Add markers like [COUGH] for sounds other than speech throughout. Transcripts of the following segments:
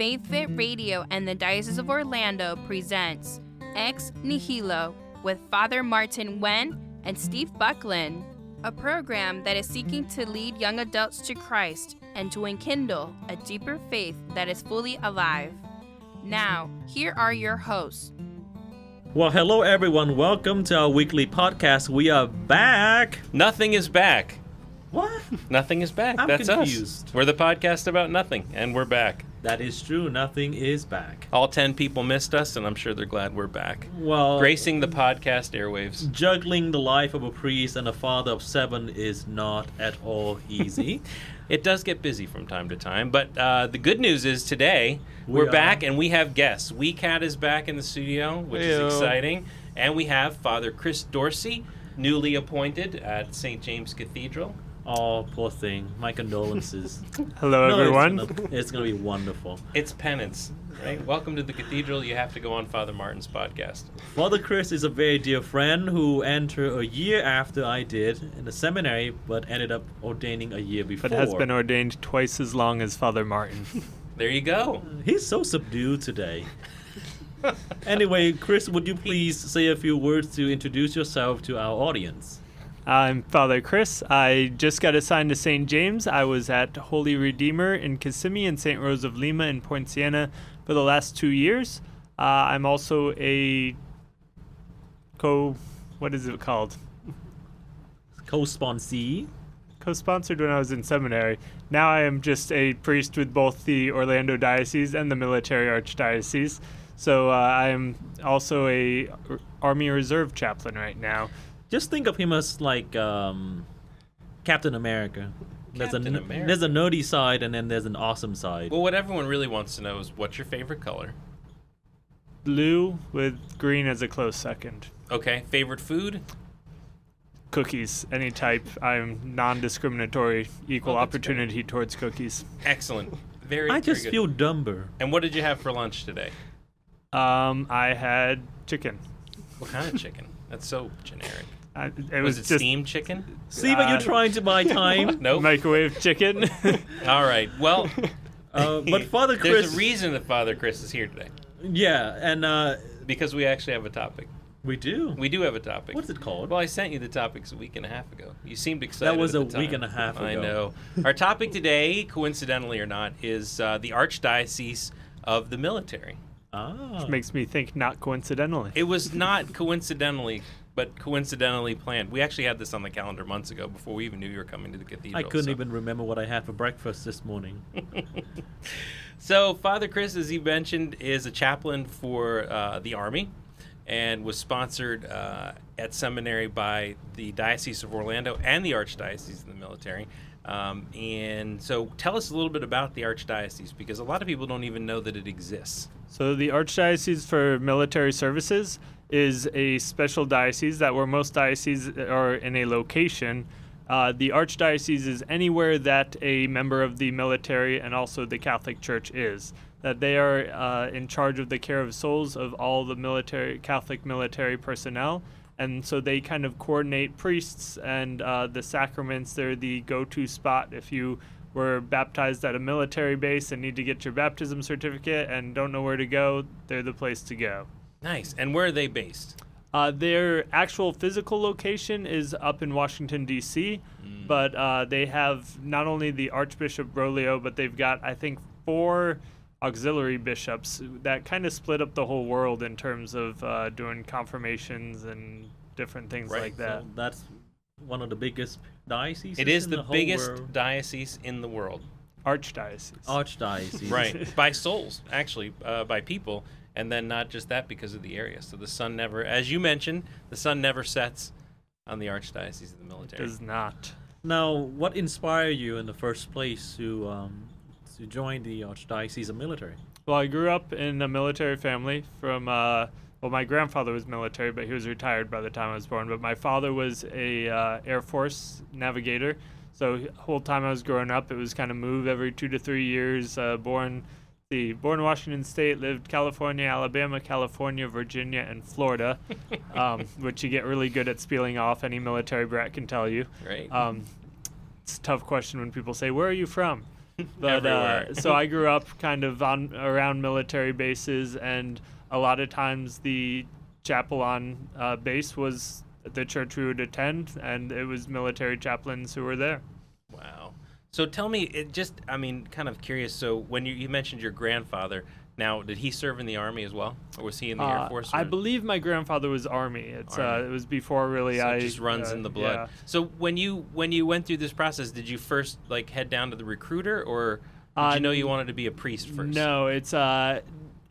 Faith Fit Radio and the Diocese of Orlando presents Ex Nihilo with Father Martin Wen and Steve Buckland, a program that is seeking to lead young adults to Christ and to enkindle a deeper faith that is fully alive. Now, here are your hosts. Well, hello everyone. Welcome to our weekly podcast. We are back. Nothing is back. What? Nothing is back. I'm That's confused. us. We're the podcast about nothing, and we're back. That is true. Nothing is back. All 10 people missed us, and I'm sure they're glad we're back. Well, Gracing the podcast airwaves. juggling the life of a priest and a father of seven is not at all easy. [LAUGHS] It does get busy from time to time, but uh, the good news is today We we're are. back and we have guests. WeCat is back in the studio, which Heyo. is exciting. And we have Father Chris Dorsey, newly appointed at St. James Cathedral. Oh, poor thing. My condolences. [LAUGHS] Hello, No, it's everyone. gonna- It's gonna be wonderful. It's penance, right? Welcome to the cathedral. You have to go on Father Martin's podcast. Father Chris is a very dear friend who entered a year after I did in the seminary, but ended up ordaining a year before. But has been ordained twice as long as Father Martin. [LAUGHS] There you go. He's so subdued today. [LAUGHS] anyway, Chris, would you please say a few words to introduce yourself to our audience? I'm Father Chris. I just got assigned to St. James. I was at Holy Redeemer in Kissimmee and St. Rose of Lima in Poinciana for the last two years. Uh, I'm also a co. What is it called? Co-sponsee. co-sponsored when I was in seminary. Now I am just a priest with both the Orlando Diocese and the Military Archdiocese. So uh, I am also a Army Reserve chaplain right now. Just think of him as like um, Captain America. There's Captain a America. there's a nerdy side and then there's an awesome side. Well, what everyone really wants to know is what's your favorite color? Blue with green as a close second. Okay, favorite food? Cookies, any type. I'm non-discriminatory, equal Oh, that's great. opportunity towards cookies. Excellent. Very. I very just good. feel dumber. And what did you have for lunch today? Um, I had chicken. What kind of chicken? That's so generic. I, it Was, was, it just steamed chicken? See, but you're Uh, trying to buy [LAUGHS] time. Nope. microwave chicken. [LAUGHS] All right. Well, [LAUGHS] uh, but Father Chris. there's Chris, a reason that Father Chris is here today yeah, and uh, because we actually have a topic. we do. We do have a topic. What's it called? Well, I sent you the topics a week and a half ago. You seemed excited. That was at a the week and a half I know. Our topic today, coincidentally or not, is uh, the Archdiocese of the Military. ah, Which Makes me think not coincidentally. It was not coincidentally, but coincidentally planned. We actually had this on the calendar months ago before we even knew you were coming to the cathedral. I couldn't so- even remember what I had for breakfast this morning. [LAUGHS] So, Father Chris, as you mentioned, is a chaplain for uh, the Army and was sponsored uh, at seminary by the Diocese of Orlando and the Archdiocese of the Military. Um, and so, tell us a little bit about the Archdiocese because a lot of people don't even know that it exists. So the Archdiocese for Military Services is a special diocese that where most dioceses are in a location. Uh, the Archdiocese is anywhere that a member of the military and also the Catholic Church is. That they are uh, in charge of the care of souls of all the military Catholic military personnel, and so they kind of coordinate priests and uh, the sacraments. They're the go-to spot if you were baptized at a military base and need to get your baptism certificate and don't know where to go, they're the place to go. Nice. And where are they based? Uh, their actual physical location is up in Washington, D.C., but uh, they have not only the Archbishop Broglio, but they've got, I think, four auxiliary bishops that kind of split up the whole world in terms of uh, doing confirmations and different things Right. like that. So that's one of the biggest dioceses. It is in the, whole biggest world. diocese in the world. Archdiocese. archdiocese. right [LAUGHS] by souls actually uh, by people and then not just that because of the area so the sun never as you mentioned the sun never sets on the archdiocese of the military Does not. Now, what inspired you in the first place to um, to join the archdiocese of military? Well, I grew up in a military family from, uh, well, my grandfather was military, but he was retired by the time I was born. But my father was a uh, Air Force navigator. So whole time I was growing up, it was kind of move every two to three years. Uh, born, the born in Washington State, lived California, Alabama, California, Virginia, and Florida, [LAUGHS] um, which you get really good at spelling off. Any military brat can tell you. right Um, it's a tough question when people say, "Where are you from?" [LAUGHS] But uh, so I grew up kind of on around military bases, and a lot of times the chapel on uh, base was the church we would attend, and it was military chaplains who were there. Wow. So tell me, it just, I mean, kind of curious. So when you, you mentioned your grandfather, now, did he serve in the Army as well? Or was he in the Uh, Air Force? I believe my grandfather was Army. It's uh, it was before really so I it just runs uh, in the blood. yeah. So when you when you went through this process, did you first like head down to the recruiter, or did Uh, you know you wanted to be a priest first? No, it's uh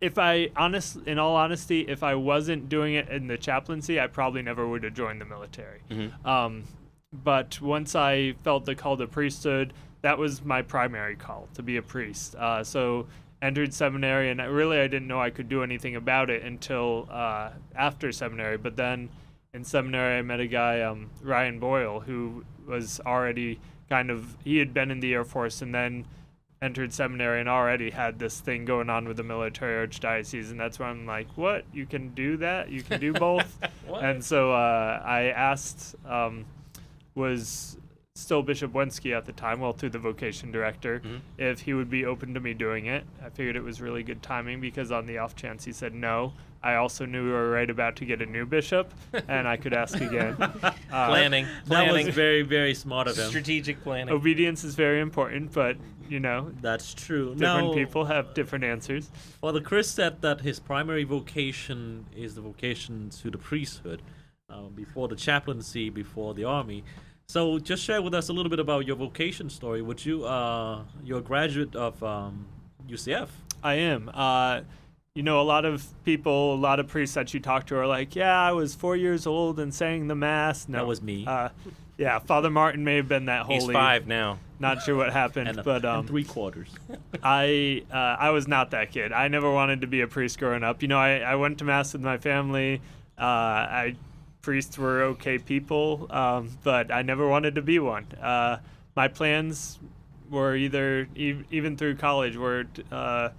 if I honest in all honesty, if I wasn't doing it in the chaplaincy, I probably never would have joined the military. Mhm. Um, but once I felt the call to priesthood, that was my primary call to be a priest. Uh, so entered seminary, and I, really I didn't know I could do anything about it until uh, after seminary. But then in seminary, I met a guy, um, Ryan Boyle, who was already kind of he had been in the Air Force and then entered seminary and already had this thing going on with the military archdiocese and that's where i'm like what? You can do that? You can do both? [LAUGHS] And so uh, i asked um, was still bishop wenski at the time well through the vocation director Mhm. if he would be open to me doing it i figured it was really good timing because on the off chance he said no i also knew we were right about to get a new bishop [LAUGHS] and i could ask again [LAUGHS] uh, planning, That planning, was very, very smart of him. strategic planning. obedience is very important but you know That's true. different Now, people have different answers Well, the Chris said that his primary vocation is the vocation to the priesthood, uh, before the chaplaincy, before the army. So, just share with us a little bit about your vocation story. Would you, uh, you're a graduate of um, UCF? I am. Uh, you know, a lot of people, a lot of priests that you talk to are like, "Yeah, I was four years old and sang the mass." No, That was me. Uh, yeah, Father Martin may have been that holy. He's five now. Not sure what happened, and, but and um, three quarters. I uh, I was not that kid. I never wanted to be a priest growing up. You know, I, I went to mass with my family. Uh, I priests were okay people, um, but I never wanted to be one. Uh, my plans were either e- even through college were uh,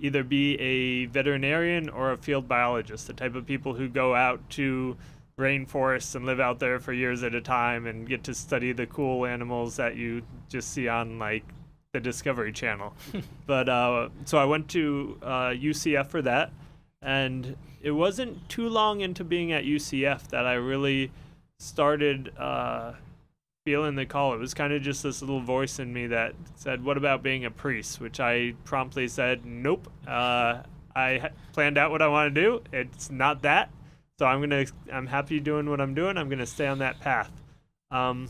either be a veterinarian or a field biologist, the type of people who go out to rainforests and live out there for years at a time and get to study the cool animals that you just see on like the Discovery Channel. [LAUGHS] but uh, so I went to uh, UCF for that, and it wasn't too long into being at UCF that I really started uh, feeling the call. It was kind of just this little voice in me that said, "What about being a priest?" Which I promptly said, "Nope." Uh, I planned out what I want to do. It's not that. So I'm gonna. I'm happy doing what I'm doing. I'm gonna stay on that path. Um,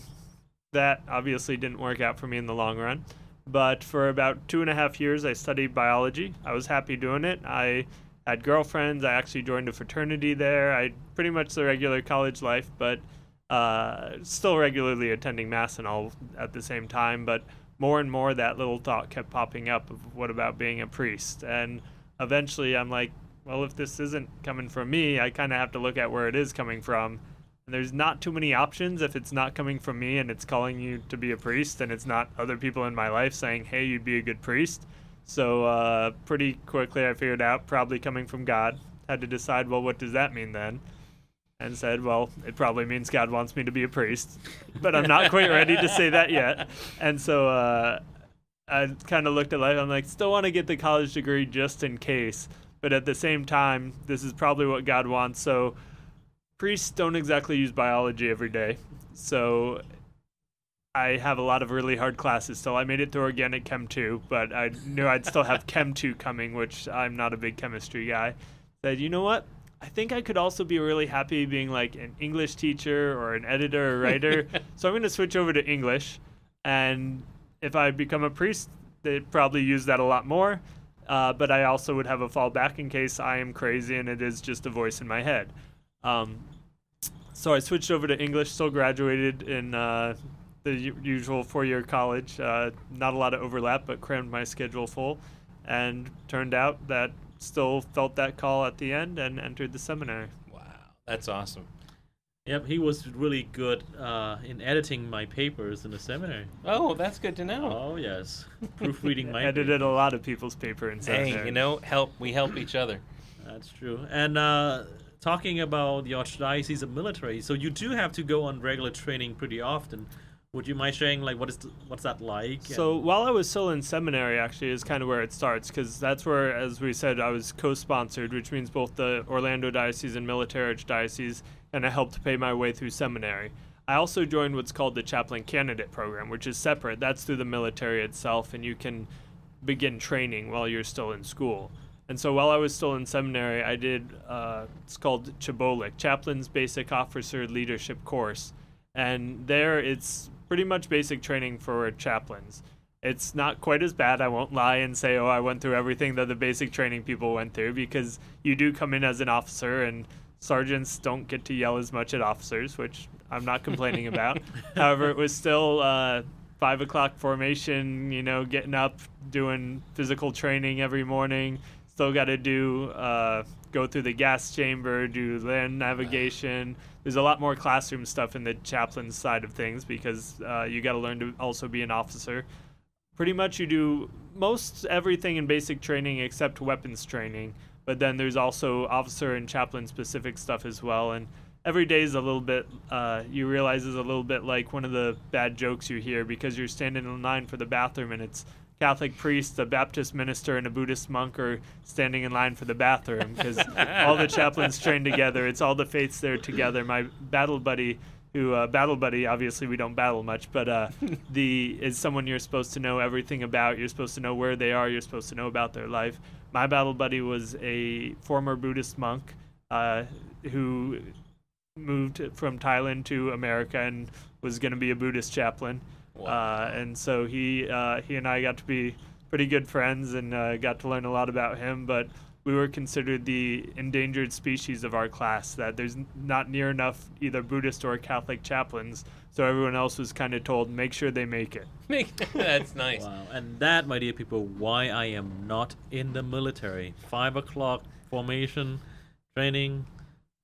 that obviously didn't work out for me in the long run. But for about two and a half years, I studied biology. I was happy doing it. I had girlfriends. I actually joined a fraternity there. I pretty much the regular college life, but uh, still regularly attending mass and all at the same time. But more and more, that little thought kept popping up of what about being a priest? And eventually, I'm like, well, if this isn't coming from me, I kind of have to look at where it is coming from. And there's not too many options if it's not coming from me and it's calling you to be a priest and it's not other people in my life saying, hey, you'd be a good priest. So uh, pretty quickly I figured out probably coming from God. Had to decide, well, what does that mean then? And said, well, it probably means God wants me to be a priest. But I'm not quite ready to say that yet. And so uh, I kind of looked at life. I'm like, still want to get the college degree just in case. But at the same time, this is probably what God wants. So priests don't exactly use biology every day. So I have a lot of really hard classes so I made it through organic chem 2, but I knew I'd still have [LAUGHS] chem 2 coming, which I'm not a big chemistry guy. Said, you know what? I think I could also be really happy being like an English teacher or an editor or writer. [LAUGHS] so I'm going to switch over to English. And if I become a priest, they'd probably use that a lot more. Uh, but I also would have a fallback in case I am crazy and it is just a voice in my head. Um, so I switched over to English, still graduated in uh, the usual four year college. Uh, not a lot of overlap, but crammed my schedule full. And turned out that still felt that call at the end and entered the seminary. Wow, that's awesome. Yep, he was really good uh, in editing my papers in the seminary. Oh, that's good to know. Oh yes, [LAUGHS] proofreading my Edited a lot of people's paper in seminary. hey, you know, help. We help each other. [LAUGHS] That's true. And uh, talking about the Archdiocese of Military, so you do have to go on regular training pretty often. Would you mind sharing like what is th- what's that like? So and- while I was still in seminary, actually, is kind of where it starts because that's where, as we said, I was co-sponsored, which means both the Orlando Diocese and Military Archdiocese, and I helped pay my way through seminary. I also joined what's called the chaplain candidate program, which is separate. That's through the military itself, and you can begin training while you're still in school. And so while I was still in seminary, I did uh, it's called CHBOLC, Chaplain's Basic Officer Leadership Course, and there it's pretty much basic training for chaplains. It's not quite as bad. I won't lie and say, oh, I went through everything that the basic training people went through because you do come in as an officer and sergeants don't get to yell as much at officers, which I'm not complaining [LAUGHS] about. However, it was still uh, five o'clock formation, you know, getting up, doing physical training every morning. Still got to do, uh, go through the gas chamber, do land navigation. There's a lot more classroom stuff in the chaplain side of things because uh, you got to learn to also be an officer. Pretty much, you do most everything in basic training except weapons training. But then there's also officer and chaplain specific stuff as well. And every day is a little bit, uh, you realize is a little bit like one of the bad jokes you hear because you're standing in line for the bathroom and it's Catholic priest, a Baptist minister, and a Buddhist monk are standing in line for the bathroom because [LAUGHS] all the chaplains train together. It's all the faiths there together. My battle buddy, who uh, battle buddy, obviously we don't battle much, but uh, [LAUGHS] the is someone you're supposed to know everything about. You're supposed to know where they are. You're supposed to know about their life. My battle buddy was a former Buddhist monk uh, who moved from Thailand to America and was going to be a Buddhist chaplain. Uh, and so he uh, he and I got to be pretty good friends and uh, got to learn a lot about him. But we were considered the endangered species of our class. That there's not near enough either Buddhist or Catholic chaplains. So everyone else was kind of told make sure they make it. [LAUGHS] Make [LAUGHS] That's nice. Wow. And that, my dear people, why I am not in the military. Five o'clock formation, training,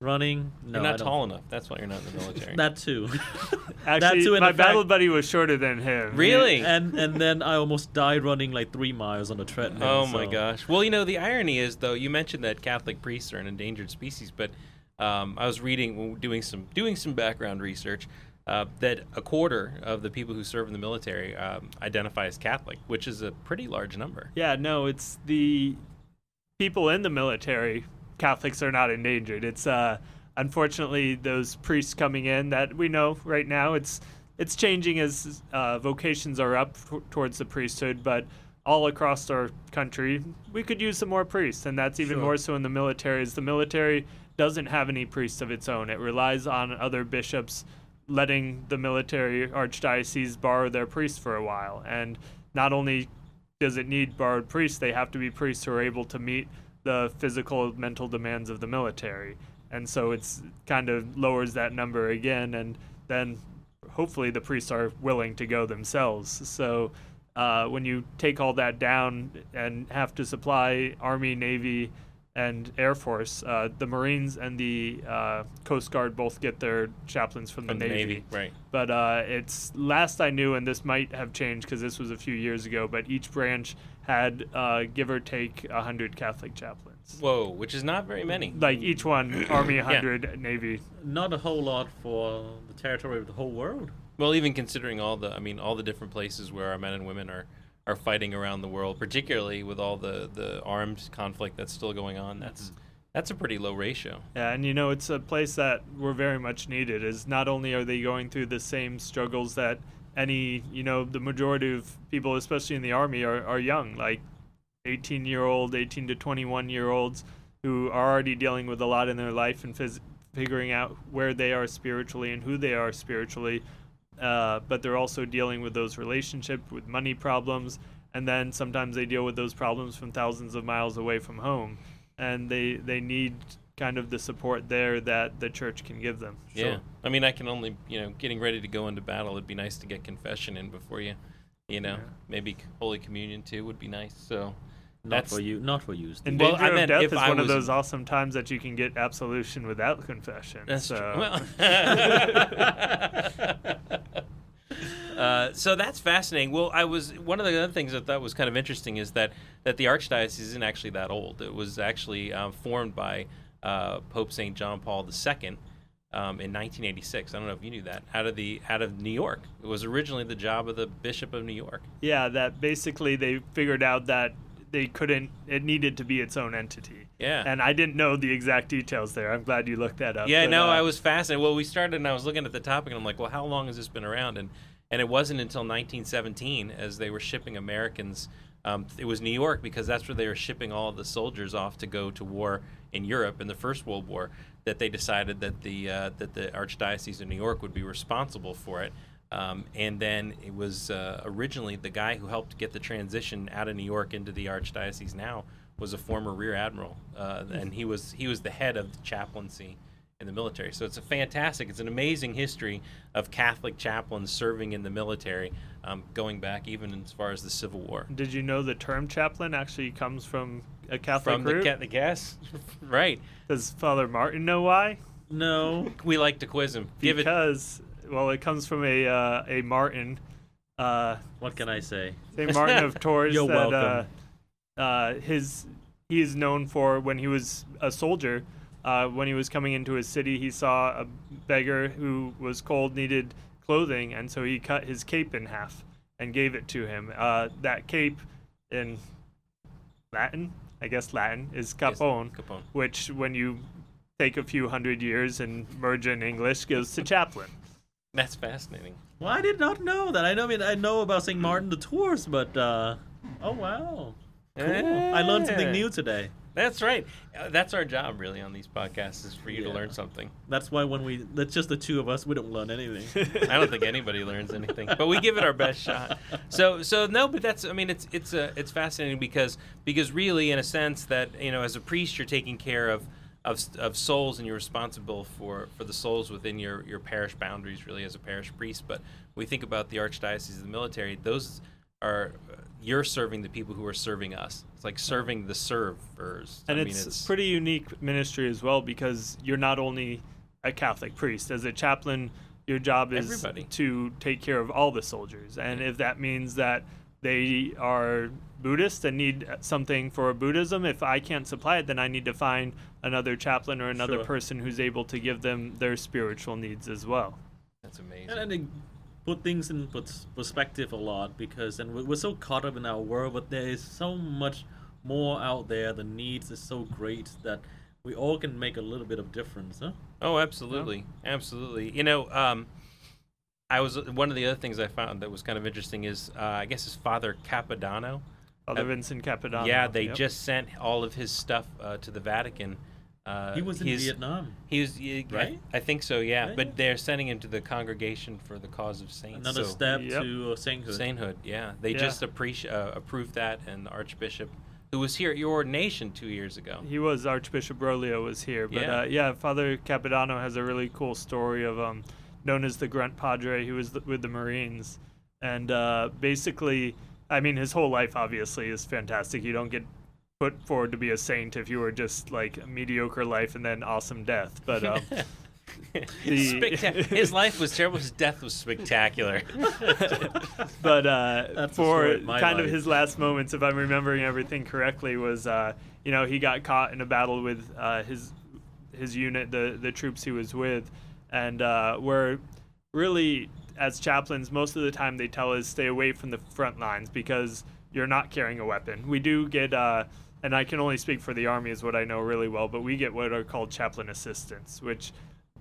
running. No, you're I not don't- tall enough. That's why you're not in the military. [LAUGHS] That too. [LAUGHS] Actually, too, my the fact- battle buddy was shorter than him. Really? and and then I almost died running like three miles on a treadmill. Oh my so- gosh. Well, you know, the irony is though, you mentioned that Catholic priests are an endangered species, but um, I was reading, doing some doing some background research, uh, that a quarter of the people who serve in the military um, identify as Catholic, which is a pretty large number. Yeah, no, it's the people in the military. Catholics are not endangered. It's uh, unfortunately those priests coming in that we know right now. It's it's changing as uh, vocations are up t- towards the priesthood, but all across our country, we could use some more priests, and that's even Sure. more so in the military. As the military doesn't have any priests of its own, it relies on other bishops letting the military archdiocese borrow their priests for a while, and not only does it need borrowed priests, they have to be priests who are able to meet the physical mental demands of the military. And so it's kind of lowers that number again and then hopefully the priests are willing to go themselves. So uh, when you take all that down and have to supply Army, Navy, and Air Force, uh, the Marines and the uh, Coast Guard both get their chaplains from, From the Navy. right? But uh, it's last I knew, and this might have changed because this was a few years ago. But each branch had uh, give or take hundred Catholic chaplains. Whoa, which is not very many. Like each one, [CLEARS THROAT] Army hundred, Navy. Not a whole lot for the territory of the whole world. Well, even considering all the, I mean, all the different places where our men and women are are fighting around the world, particularly with all the the armed conflict that's still going on. That's mm-hmm. that's a pretty low ratio. Yeah, and you know it's a place that we're very much needed. Is not only are they going through the same struggles that any, you know, the majority of people, especially in the army, are, are young, like 18 year old, 18 to 21 year olds who are already dealing with a lot in their life and phys- figuring out where they are spiritually and who they are spiritually. Uh, but they're also dealing with those relationships with money problems, and then sometimes they deal with those problems from thousands of miles away from home, and they they need kind of the support there that the church can give them. Yeah. I mean, I can only, you know, getting ready to go into battle, it'd be nice to get confession in before you, you know, Yeah. maybe Holy Communion too would be nice. So Not for you. Not for you. Steve. And Well, danger I of meant death if is I one of was- those awesome times that you can get absolution without confession. That's so. true. Well, [LAUGHS] [LAUGHS] uh, so that's fascinating. Well, I was one of the other things I thought was kind of interesting is that that the archdiocese isn't actually that old. It was actually um, formed by uh, Pope Saint John Paul II um, in 1986. I don't know if you knew that. Out of the out of New York, it was originally the job of the Bishop of New York. Yeah, that basically they figured out that they couldn't. It needed to be its own entity. Yeah. And I didn't know the exact details there. I'm glad you looked that up. Yeah, but, no, uh, I was fascinated. Well, we started and I was looking at the topic and I'm like, well, how long has this been around? And and it wasn't until 1917 as they were shipping Americans. Um, it was New York because that's where they were shipping all the soldiers off to go to war in Europe in the First World War. That they decided that the uh, that the Archdiocese of New York would be responsible for it. Um, and then it was uh, originally the guy who helped get the transition out of New York into the Archdiocese now was a former Rear Admiral, uh, and he was he was the head of the chaplaincy in the military. So it's a fantastic, it's an amazing history of Catholic chaplains serving in the military, um, going back even as far as the Civil War. Did you know the term chaplain actually comes from a Catholic From the, root? ca- the gas, [LAUGHS] right? Does Father Martin know why? No. We like to quiz him. Give it. because well, it comes from a uh, a Martin, uh, What can I say? Saint Martin of [LAUGHS] Tours. You're that, welcome. Uh, uh, his he is known for when he was a soldier. Uh, when he was coming into his city, he saw a beggar who was cold, needed clothing, and so he cut his cape in half and gave it to him. Uh, that cape, in Latin, I guess Latin, is Yes, capone, Capone. which when you take a few hundred years and merge in English goes to [LAUGHS] chaplain. That's fascinating. Well, I did not know that. I know. I mean, I know about St. Martin de Tours, but uh, oh wow, cool! I learned something new today. That's right. Uh, that's our job, really, on these podcasts, is for you to learn something. That's why when we, that's just the two of us, we don't learn anything. [LAUGHS] I don't think anybody learns anything, but we give it our best shot. [LAUGHS] So, so no, but that's. I mean, it's it's uh, it's fascinating because because really, in a sense, that you know, as a priest, you're taking care of of, of souls, and you're responsible for for the souls within your your parish boundaries, really, as a parish priest. But we think about the archdiocese of the military; those are uh, you're serving the people who are serving us. It's like serving the servers. and I it's, mean, pretty unique ministry as well because you're not only a Catholic priest. As a chaplain, your job is Everybody. to take care of all the soldiers, and if that means that they are Buddhist and need something for Buddhism, if I can't supply it, then I need to find another chaplain or another Sure. person who's able to give them their spiritual needs as well. that's amazing. and, and it put things in perspective a lot because, and we're, we're so caught up in our world, but there is so much more out there. The needs are so great that we all can make a little bit of difference, huh? Oh, absolutely, absolutely. You know, um, I was one of the other things I found that was kind of interesting is uh, I guess his father Capodanno. Father Uh, Vincent Capodanno. yeah, they yep. just sent all of his stuff uh, to the Vatican. Uh, he was in Vietnam. He was, y- I- Right? I, think so. Yeah, Yeah. but they're sending him to the Congregation for the Cause of Saints. Another so- step Yep. to uh, sainthood. Sainthood. Yeah, they Yeah. just appreci- uh, approved that, and the Archbishop, who was here at your ordination two years ago. He was Archbishop Broglio was here, but Yeah. uh, yeah, Father Capodanno has a really cool story of um, known as the Grunt Padre. He was th- with the Marines, and uh, basically, I mean, his whole life obviously is fantastic. You don't get put forward to be a saint if you were just like a mediocre life and then awesome death. But um, [LAUGHS] The- Spectac- [LAUGHS] his life was terrible. His death was spectacular. [LAUGHS] but uh, for story of my kind of his last moments, if I'm remembering everything correctly, was uh, you know he got caught in a battle with uh, his his unit, the the troops he was with, and uh, where really as chaplains, most of the time they tell us stay away from the front lines because you're not carrying a weapon. We do get. Uh, and I can only speak for the army is what I know really well, but we get what are called chaplain assistants, which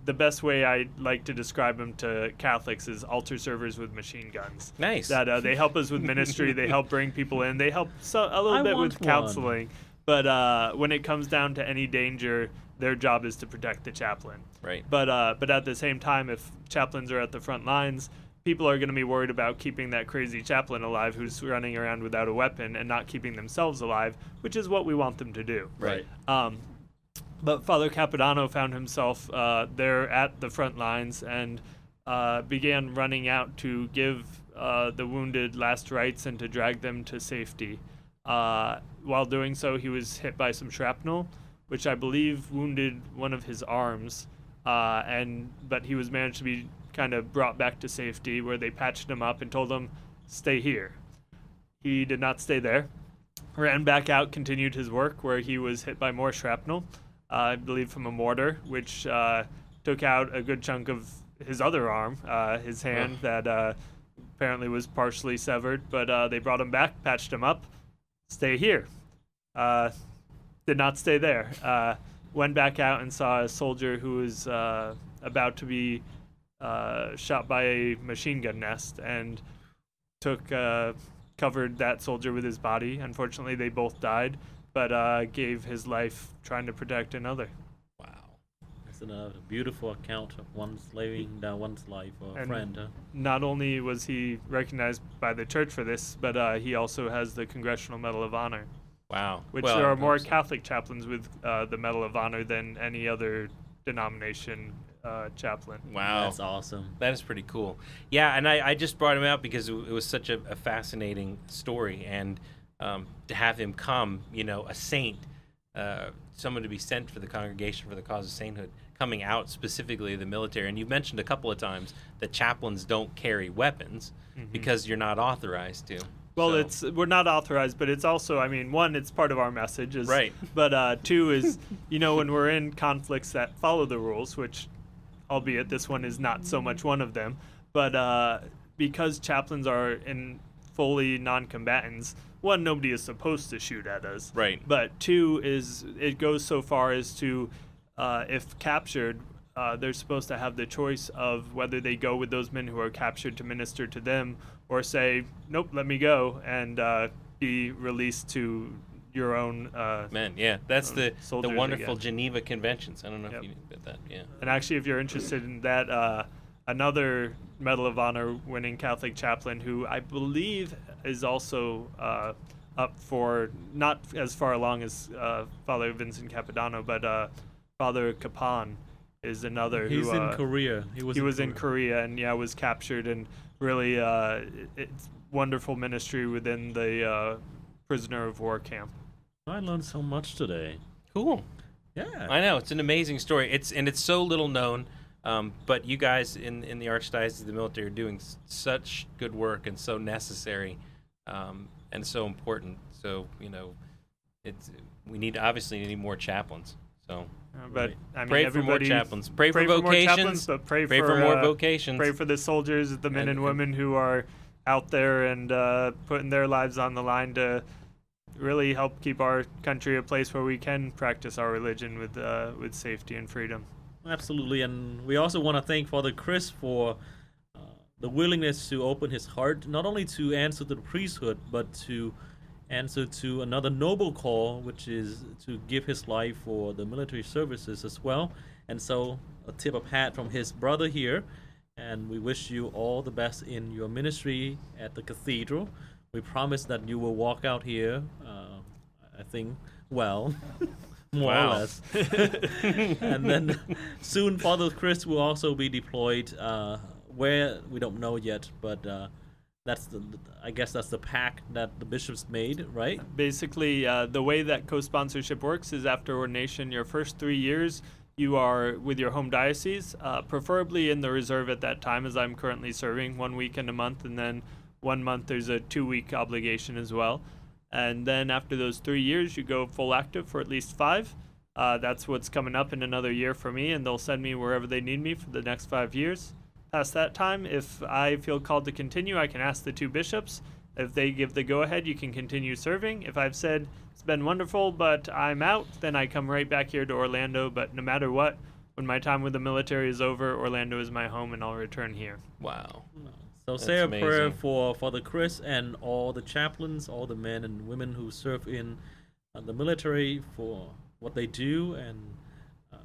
the best way I like to describe them to Catholics is altar servers with machine guns. nice. That uh, they help us with ministry, they help bring people in, they help so, a little I bit want with one. But uh, when it comes down to any danger, their job is to protect the chaplain. right. But uh, but at the same time, if chaplains are at the front lines, people are going to be worried about keeping that crazy chaplain alive who's running around without a weapon and not keeping themselves alive, which is what we want them to do. Right. Um, but Father Capodanno found himself uh, there at the front lines and uh, began running out to give uh, the wounded last rites and to drag them to safety. While doing so, he was hit by some shrapnel, which I believe wounded one of his arms. Uh, and but he was managed to be kind of brought back to safety, where they patched him up and told him, "Stay here." He did not stay there ran back out, continued his work where he was hit by more shrapnel, uh, I believe from a mortar, which uh, took out a good chunk of his other arm, uh, his hand that uh, apparently was partially severed. But uh, they brought him back, patched him up. Stay here. Uh, did not stay there. Uh, went back out and saw a soldier who was uh, about to be uh, shot by a machine gun nest and took uh, covered that soldier with his body. Unfortunately, they both died, but uh, gave his life trying to protect another. Wow. A beautiful account of one's laying down one's life or a And- friend. Huh? Not only was he recognized by the church for this, but uh, he also has the Congressional Medal of Honor, Wow. which Well, there are more. Catholic chaplains with uh, the Medal of Honor than any other denomination uh, chaplain. Wow. That's awesome. That is pretty cool. Yeah, and I, I just brought him out because it, it was such a, a fascinating story, and um, to have him come, you know, a saint, uh, someone to be sent for the congregation for the cause of sainthood, coming out specifically the military. And you've mentioned a couple of times that chaplains don't carry weapons because you're not authorized to. Well, So- it's we're not authorized, but it's also, I mean, one, it's part of our message, is, Right. [LAUGHS] But uh, two is, [LAUGHS] you know, when we're in conflicts that follow the rules, which, albeit this one is not so much one of them, but uh, because chaplains are in fully non-combatants, one, nobody is supposed to shoot at us, Right. But two is it goes so far as to, uh, if captured. Uh, they're supposed to have the choice of whether they go with those men who are captured to minister to them or say, nope, let me go and uh, be released to your own. Uh, Man, yeah, that's the the wonderful. Geneva Conventions. I don't know Yep. if you knew about that. Yeah. and actually, if you're interested in that, uh, another Medal of Honor winning Catholic chaplain who I believe is also uh, up for not as far along as uh, Father Vincent Capodanno, but uh, Father Kapaun is another He's who in uh, Korea. He was. he in was in Korea. Korea and yeah was captured and really uh, it's wonderful ministry within the uh, prisoner of war camp. I learned so much today. Cool. Yeah. I know it's an amazing story. It's and it's so little known, um, but you guys in in the archdiocese of the military are doing s- such good work and so necessary, um, and so important. So you know, it's we need obviously need more chaplains. So Uh, but Right. I mean, pray for more everybody chaplains. Pray, pray for for more vocations. chaplains, but pray, pray for, for more uh, vocations. Pray for the soldiers, the men And- and, and- women who are out there and uh, putting their lives on the line to really help keep our country a place where we can practice our religion with uh, with safety and freedom. Absolutely, and we also want to thank Father Chris for uh, the willingness to open his heart, not only to answer to the priesthood, but to answer to another noble call, which is to give his life for the military services as well. And so, a tip of hat from his brother here, and we wish you all the best in your ministry at the cathedral. We promise that you will walk out here, uh, I think, well. [LAUGHS] More Wow. or less. [LAUGHS] and then soon Father Chris will also be deployed uh, where we don't know yet, but uh, that's the I guess that's the pact that the bishops made, right? Basically, uh, the way that co-sponsorship works is after ordination, your first three years you are with your home diocese, uh, preferably in the reserve at that time, as I'm currently serving one week weekend a month, and then one month there's a two-week obligation as well. And then after those three years, you go full active for at least five. Uh, that's what's coming up in another year for me, and they'll send me wherever they need me for the next five years. Past that time, if I feel called to continue, I can ask the two bishops. If they give the go ahead, you can continue serving. If I've said it's been wonderful, but I'm out, then I come right back here to Orlando. But no matter what, when my time with the military is over, Orlando is my home, and I'll return here. wow. So That's say a prayer for Father Chris and all the chaplains, all the men and women who serve in uh, the military for what they do and uh,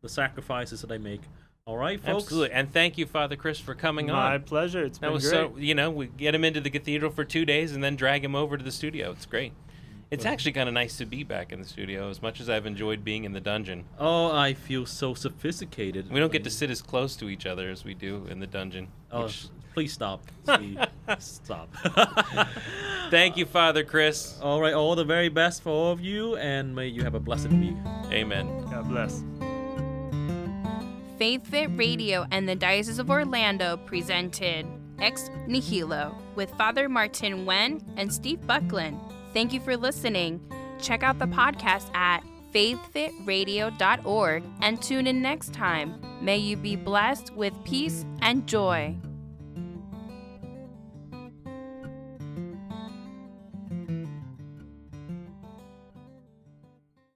the sacrifices that they make. All right, folks. Absolutely. And thank you, Father Chris, for coming my on. My pleasure. It's That been was great. so you know we get him into the cathedral for two days and then drag him over to the studio. It's great. It's actually kind of nice to be back in the studio. As much as I've enjoyed being in the dungeon, Oh, I feel so sophisticated. we don't get to sit as close to each other as we do in the dungeon. Oh, which- please stop. [LAUGHS] Steve. stop. [LAUGHS] thank you, Father Chris. All right, all the very best for all of you, and may you have a blessed week. Amen. God bless. Faith Fit Radio and the Diocese of Orlando presented Ex Nihilo with Father Martin Wen and Steve Buckland. Thank you for listening. Check out the podcast at faithfitradio.org and tune in next time. May you be blessed with peace and joy.